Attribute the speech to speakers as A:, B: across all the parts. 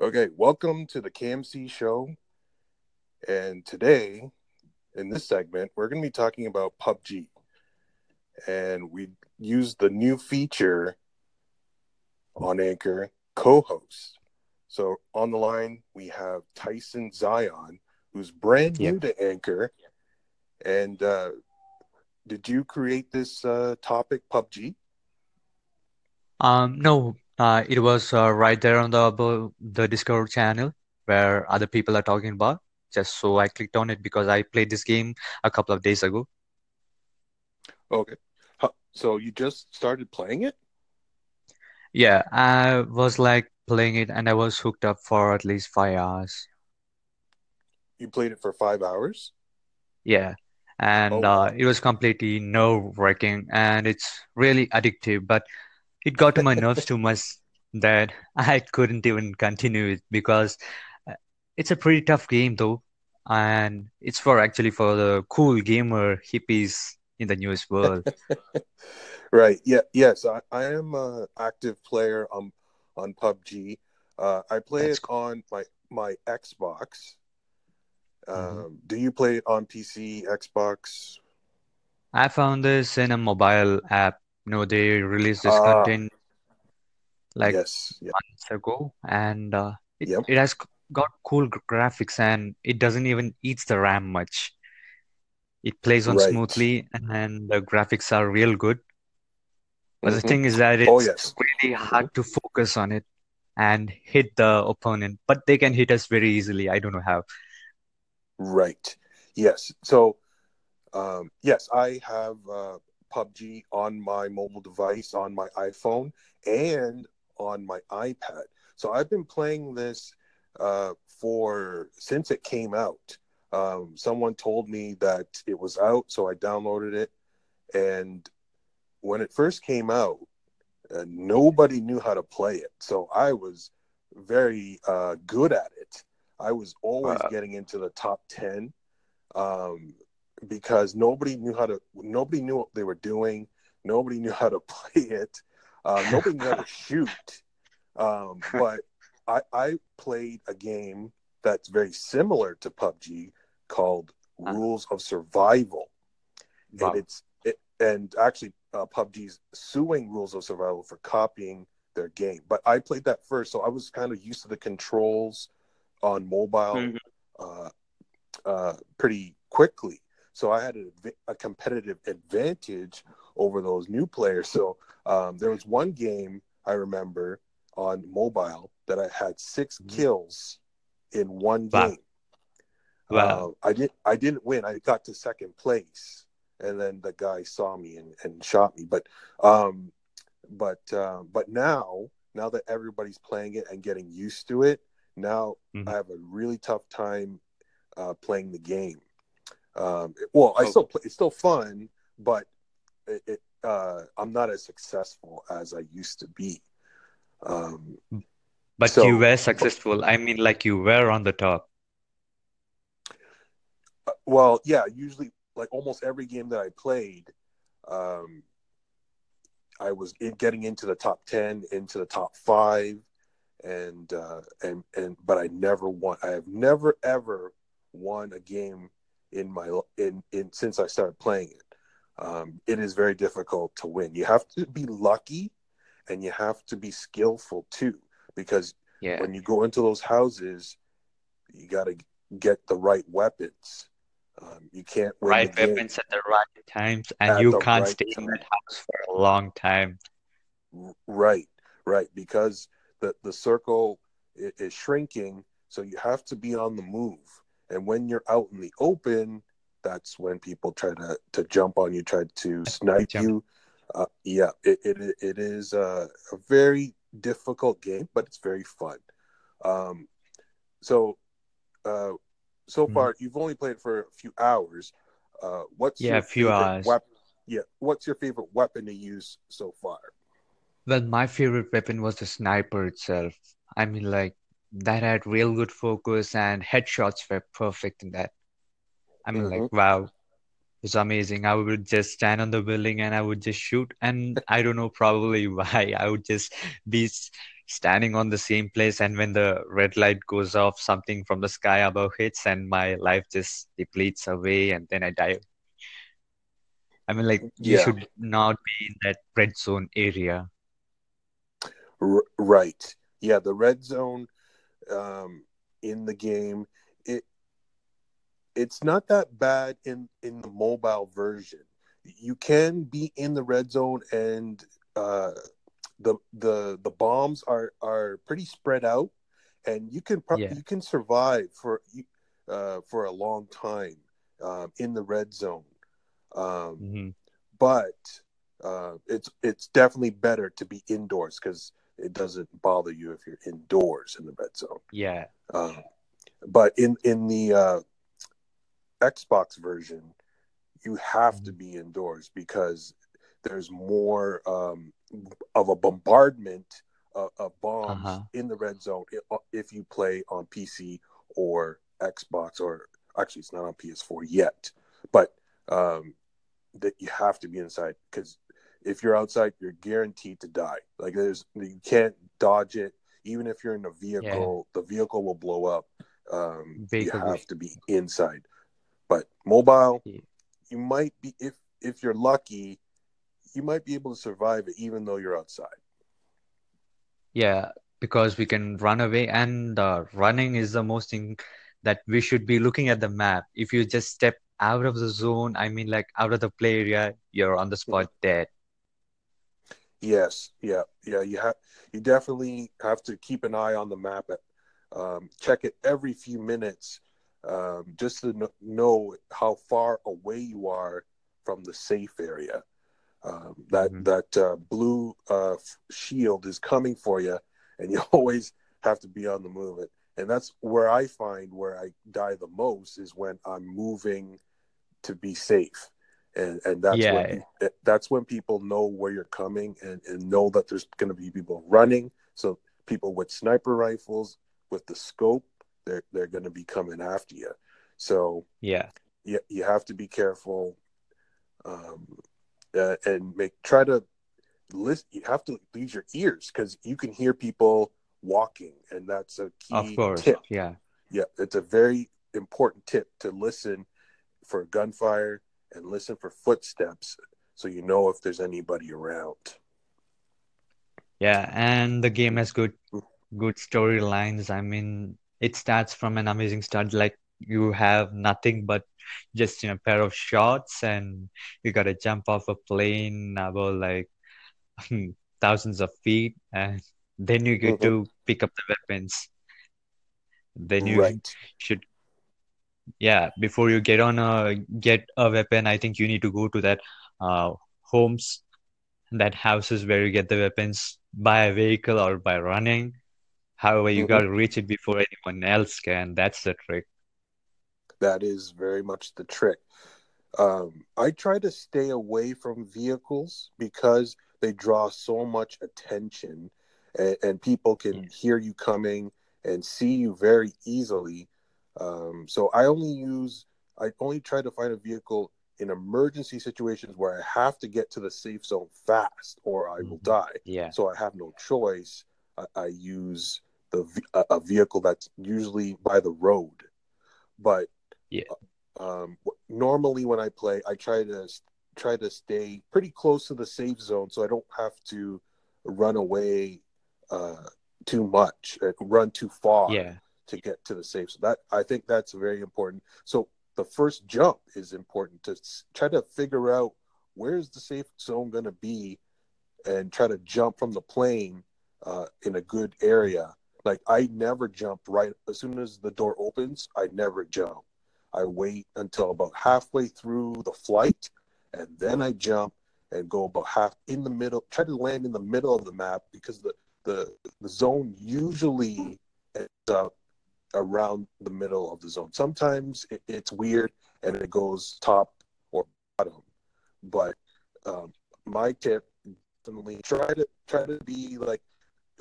A: Okay, welcome to the KMC show. And today, in this segment, we're going to be talking about PUBG. And we use the new feature on Anchor co host. So on the line, we have Tyson Zion, who's brand new to Anchor. And uh, did you create this uh, topic, PUBG?
B: Um, no, uh, it was uh, right there on the the Discord channel where other people are talking about. Just so I clicked on it because I played this game a couple of days ago.
A: Okay. So you just started playing it?
B: Yeah, I was like playing it and I was hooked up for at least five hours.
A: You played it for five hours?
B: Yeah,
A: Oh,
B: and
A: wow.
B: uh, it was completely nerve-wracking and it's really addictive, but it got to my nerves too much that I couldn't even continue it because uh, it's a pretty tough game though, and it's for actually for the cool gamer hippies in the newest world.
A: Right. Yeah. Yes. I, I am an active player on on PUBG. Uh, I play
B: That's
A: it
B: cool.
A: on my my Xbox.
B: hmm
A: Um, do you play it on PC, Xbox?
B: I found this in a mobile app. You know, they released this
A: Ah,
B: content like
A: yes. Yeah.
B: months ago, and uh, it
A: Yep.
B: it has got cool graphics and it doesn't even eat the RAM much. It plays on
A: Right.
B: smoothly and the graphics are real good. But the
A: hmm
B: thing is that
A: Oh,
B: it's
A: yes.
B: really
A: hmm
B: hard to focus on it and hit the opponent. But they can hit us very easily. I don't know how.
A: Right. Yes. So, um, yes, I have uh, PUBG on my mobile device, on my iPhone, and on my iPad. So I've been playing this uh, for since it came out. Um, someone told me that it was out, so I downloaded it. And when it first came out, uh, nobody knew how to play it. So I was very uh, good at it. I was always
B: Wow.
A: getting into the top 10 um, because nobody knew how to, nobody knew what they were doing. Nobody knew how to play it. Uh, nobody knew how to shoot. Um, but I, I played a game that's very similar to PUBG called
B: Uh,
A: Rules of Survival and it's it, and actually uh, PUBG's suing Rules of Survival for copying their game. But I played that first, so I was kind of used to the controls on mobile
B: Mhm.
A: uh, uh, pretty quickly. So I had a, a competitive advantage over those new players. So um, there was one game I remember on mobile that I had six
B: Mhm.
A: kills in one
B: Wow.
A: game.
B: Wow.
A: Uh, I did. I didn't win. I got to second place, and then the guy saw me and, and shot me. But, um, but, uh, but now, now that everybody's playing it and getting used to it, now I
B: Mhm.
A: have a really tough time uh, playing the game. Um, it- well, I
B: Oh,
A: still play. It's still fun, but it, it uh, I'm not as successful as I used to be. Um,
B: but you
A: so,
B: were
A: but,
B: successful. I mean, like you were on the top.
A: uh, well, yeah. Usually, like almost every game that I played. Um, I was in, getting into the top ten, into the top five, and uh, and and but I never won. I have never ever won a game in my in in since I started playing it. Um, it is very difficult to win. You have to be lucky, and you have to be skillful too, because
B: Yeah.
A: when you go into those houses, you got to get the right weapons. Um, you can't
B: Right weapons at the right times, and you can't
A: right
B: stay in that house for a long time.
A: Right, right, because the the circle is shrinking, so you have to be on the move. And when you're out in the open, that's when people try to to jump on you, try to snipe
B: Jump.
A: you. Uh, yeah, it, it it is a, a very difficult game, but it's very fun. Um, so uh, so
B: Mhm.
A: far, you've only played for a few hours. Uh, what's
B: Yeah,
A: your
B: a few hours.
A: weapon? Yeah, what's your favorite weapon to use so far?
B: Well, my favorite weapon was the sniper itself. I mean, like that had real good focus and headshots were perfect in that. I mean, like
A: hmm
B: wow, it's amazing. I would just stand on the building and I would just shoot, and I don't know probably why. I would just be standing on the same place, and when the red light goes off, something from the sky above hits, and my life just depletes away, and then I die. I mean, like you should not be in that red zone area.
A: r- right. Yeah, the red zone um, in the game, it it's not that bad in in the mobile version. You can be in the red zone, and uh, the the the bombs are are pretty spread out, and you can pro-
B: Yeah.
A: you can survive for uh, for a long time um, in the red zone. Um,
B: hmm
A: but uh, it's it's definitely better to be indoors because it doesn't bother you if you're indoors in the red zone.
B: Yeah.
A: Um, but in in the uh, Xbox version, you have to be indoors because there's more um, of a bombardment of, of bombs
B: Uh-huh.
A: in the red zone if you play on PC or Xbox or actually it's not on PS4 yet, but um, that you have to be inside because if you're outside, you're guaranteed to die. Like there's you can't dodge it. Even if you're in a vehicle, the vehicle will blow up. Um, you
B: Vehicle will-
A: have to be inside. But mobile,
B: Yeah.
A: you might be if if you're lucky, you might be able to survive it even though you're outside.
B: Yeah, because we can run away, and uh, running is the most thing that we should be looking at the map. If you just step out of the zone, I mean, like out of the play area, you're on the spot dead.
A: Yes, yeah, yeah. You have you definitely have to keep an eye on the map. Um, check it every few minutes, um, just to kn- know how far away you are from the safe area. Um, that
B: Mhm.
A: that uh, blue uh, shield is coming for you, and you always have to be on the move. It and that's where I find where I die the most is when I'm moving to be safe, and and that's
B: Yeah.
A: when that's when people know where you're coming and and know that there's going to be people running. So people with sniper rifles with the scope, they're they're going to be coming after you. So
B: Yeah,
A: you you have to be careful, um, uh, and make try to list. You have to use your ears because you can hear people walking, and that's a key
B: of course.
A: tip.
B: Yeah,
A: Yeah, it's a very important tip to listen for gunfire and listen for footsteps so you know if there's anybody around.
B: yeah, and the game has good good storylines. I mean, it starts from an amazing start, like you have nothing but just you know, a pair of shots, and you gotta jump off a plane about like thousands of feet, and then you get
A: Mhm.
B: to pick up the weapons. Then you
A: Right.
B: should, yeah, before you get on a get a weapon, I think you need to go to that uh homes, that houses where you get the weapons by a vehicle or by running. However, you
A: Mhm.
B: gotta reach it before anyone else can. That's the trick.
A: That is very much the trick. Um, I try to stay away from vehicles because they draw so much attention, and, and people can
B: Yeah.
A: hear you coming and see you very easily. Um, so I only use, I only try to find a vehicle in emergency situations where I have to get to the safe zone fast, or I will
B: Mhm.
A: die.
B: Yeah,
A: So I have no choice. I, I use the a, vehicle that's usually by the road, but
B: yeah,
A: um, normally when I play, I try to try to stay pretty close to the safe zone, so I don't have to run away uh, too much, uh, run too far
B: yeah,
A: to get to the safe. So that I think that's very important. So the first jump is important to try to figure out where's the safe zone going to be, and try to jump from the plane uh, in a good area. Like I never jump right as soon as the door opens. I never jump. I wait until about halfway through the flight, and then I jump and go about half in the middle. Try to land in the middle of the map because the the, the zone usually ends up around the middle of the zone. Sometimes it, it's weird and it goes top or bottom, but um, my tip definitely try to try to be like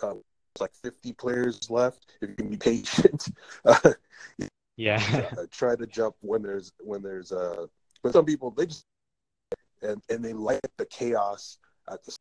A: uh, like 50 players left if you can be patient. Uh,
B: yeah,
A: uh, try to jump when there's when there's uh but some people they just and and they like the chaos at the